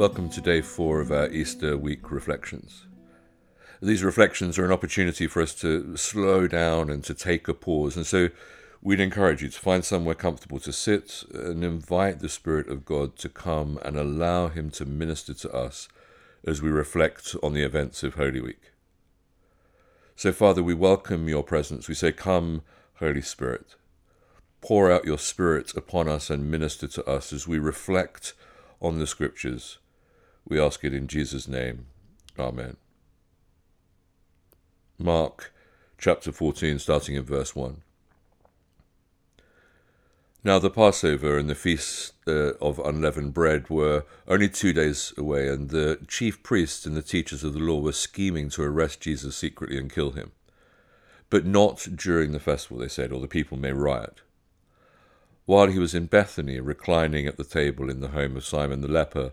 welcome to day four of our Easter week reflections. These reflections are an opportunity for us to slow down and to take a pause, and so we'd encourage you to find somewhere comfortable to sit and invite the Spirit of God to come and allow Him to minister to us as we reflect on the events of Holy Week. So, Father, we welcome your presence. We say, Come, Holy Spirit. Pour out your Spirit upon us and minister to us as we reflect on the Scriptures. We ask it in Jesus' name. Amen. Mark chapter 14, starting in verse 1. Now the Passover and the Feast uh, of Unleavened Bread were only two days away, and the chief priests and the teachers of the law were scheming to arrest Jesus secretly and kill him. But not during the festival, they said, or the people may riot. While he was in Bethany, reclining at the table in the home of Simon the leper,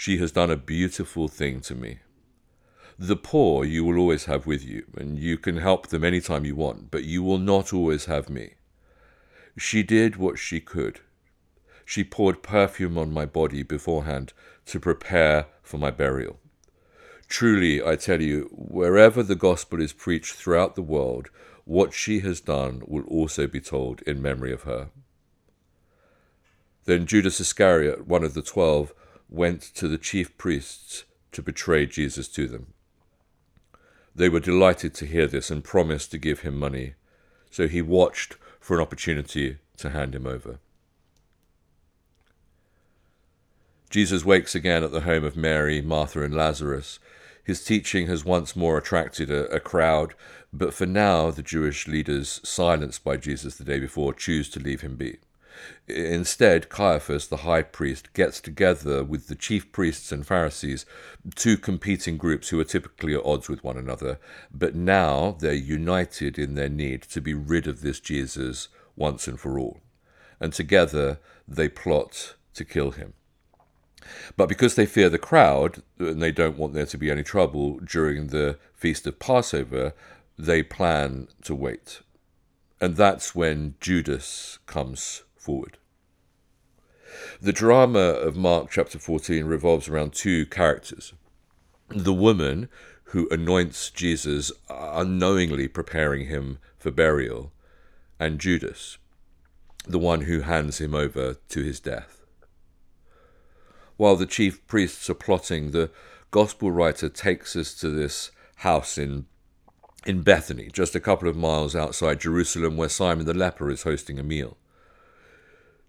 She has done a beautiful thing to me. The poor you will always have with you, and you can help them any time you want, but you will not always have me. She did what she could. She poured perfume on my body beforehand to prepare for my burial. Truly, I tell you, wherever the gospel is preached throughout the world, what she has done will also be told in memory of her. Then Judas Iscariot, one of the twelve, went to the chief priests to betray Jesus to them. They were delighted to hear this and promised to give him money, so he watched for an opportunity to hand him over. Jesus wakes again at the home of Mary, Martha, and Lazarus. His teaching has once more attracted a, a, crowd, but for now the Jewish leaders, silenced by Jesus the day before, choose to leave him be. Instead, Caiaphas, the high priest, gets together with the chief priests and Pharisees, two competing groups who are typically at odds with one another, but now they're united in their need to be rid of this Jesus once and for all. And together they plot to kill him. But because they fear the crowd and they don't want there to be any trouble during the feast of Passover, they plan to wait. And that's when Judas comes forward. The drama of Mark chapter 14 revolves around two characters the woman who anoints Jesus, uh, unknowingly preparing him for burial, and Judas, the one who hands him over to his death. While the chief priests are plotting, the gospel writer takes us to this house in in Bethany, just a couple of miles outside Jerusalem, where Simon the leper is hosting a meal.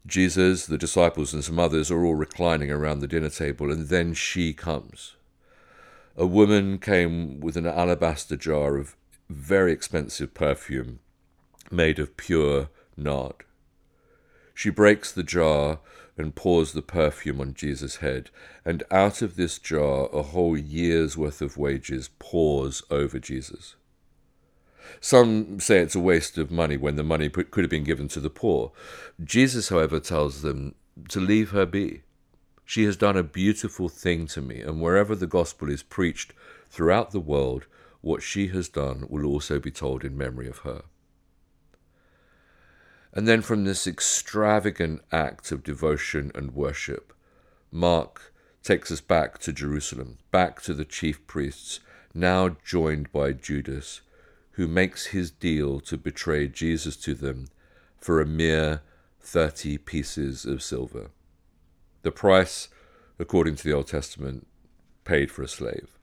Jesus, the disciples, and some others are all reclining around the dinner table, and then she comes. A woman came with an alabaster jar of very expensive perfume made of pure nard. She breaks the jar and pours the perfume on Jesus' head, and out of this jar a whole year's worth of wages pours over Jesus. Some say it's a waste of money when the money could have been given to the poor. Jesus, however, tells them to leave her be. She has done a beautiful thing to me, and wherever the gospel is preached throughout the world, what she has done will also be told in memory of her. And then from this extravagant act of devotion and worship, Mark takes us back to Jerusalem, back to the chief priests, now joined by Judas, who makes his deal to betray Jesus to them for a mere 30 pieces of silver. The price, according to the Old Testament, paid for a slave.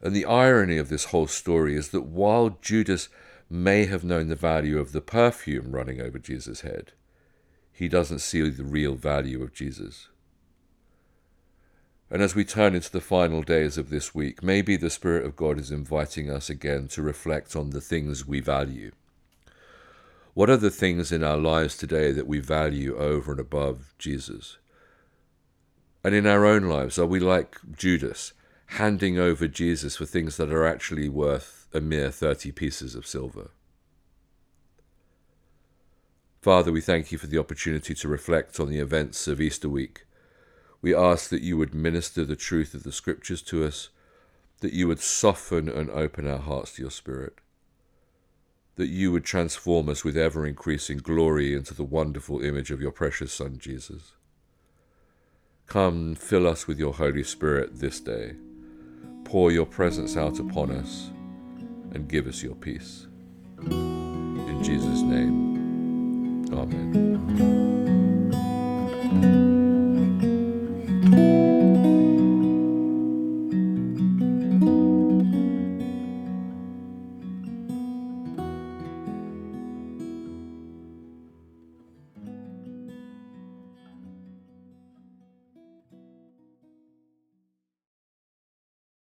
And the irony of this whole story is that while Judas may have known the value of the perfume running over Jesus' head, he doesn't see the real value of Jesus. And as we turn into the final days of this week, maybe the Spirit of God is inviting us again to reflect on the things we value. What are the things in our lives today that we value over and above Jesus? And in our own lives, are we like Judas, handing over Jesus for things that are actually worth a mere 30 pieces of silver. Father, we thank you for the opportunity to reflect on the events of Easter week. We ask that you would minister the truth of the Scriptures to us, that you would soften and open our hearts to your Spirit, that you would transform us with ever increasing glory into the wonderful image of your precious Son, Jesus. Come, fill us with your Holy Spirit this day. Pour your presence out upon us and give us your peace. In Jesus' name. Amen.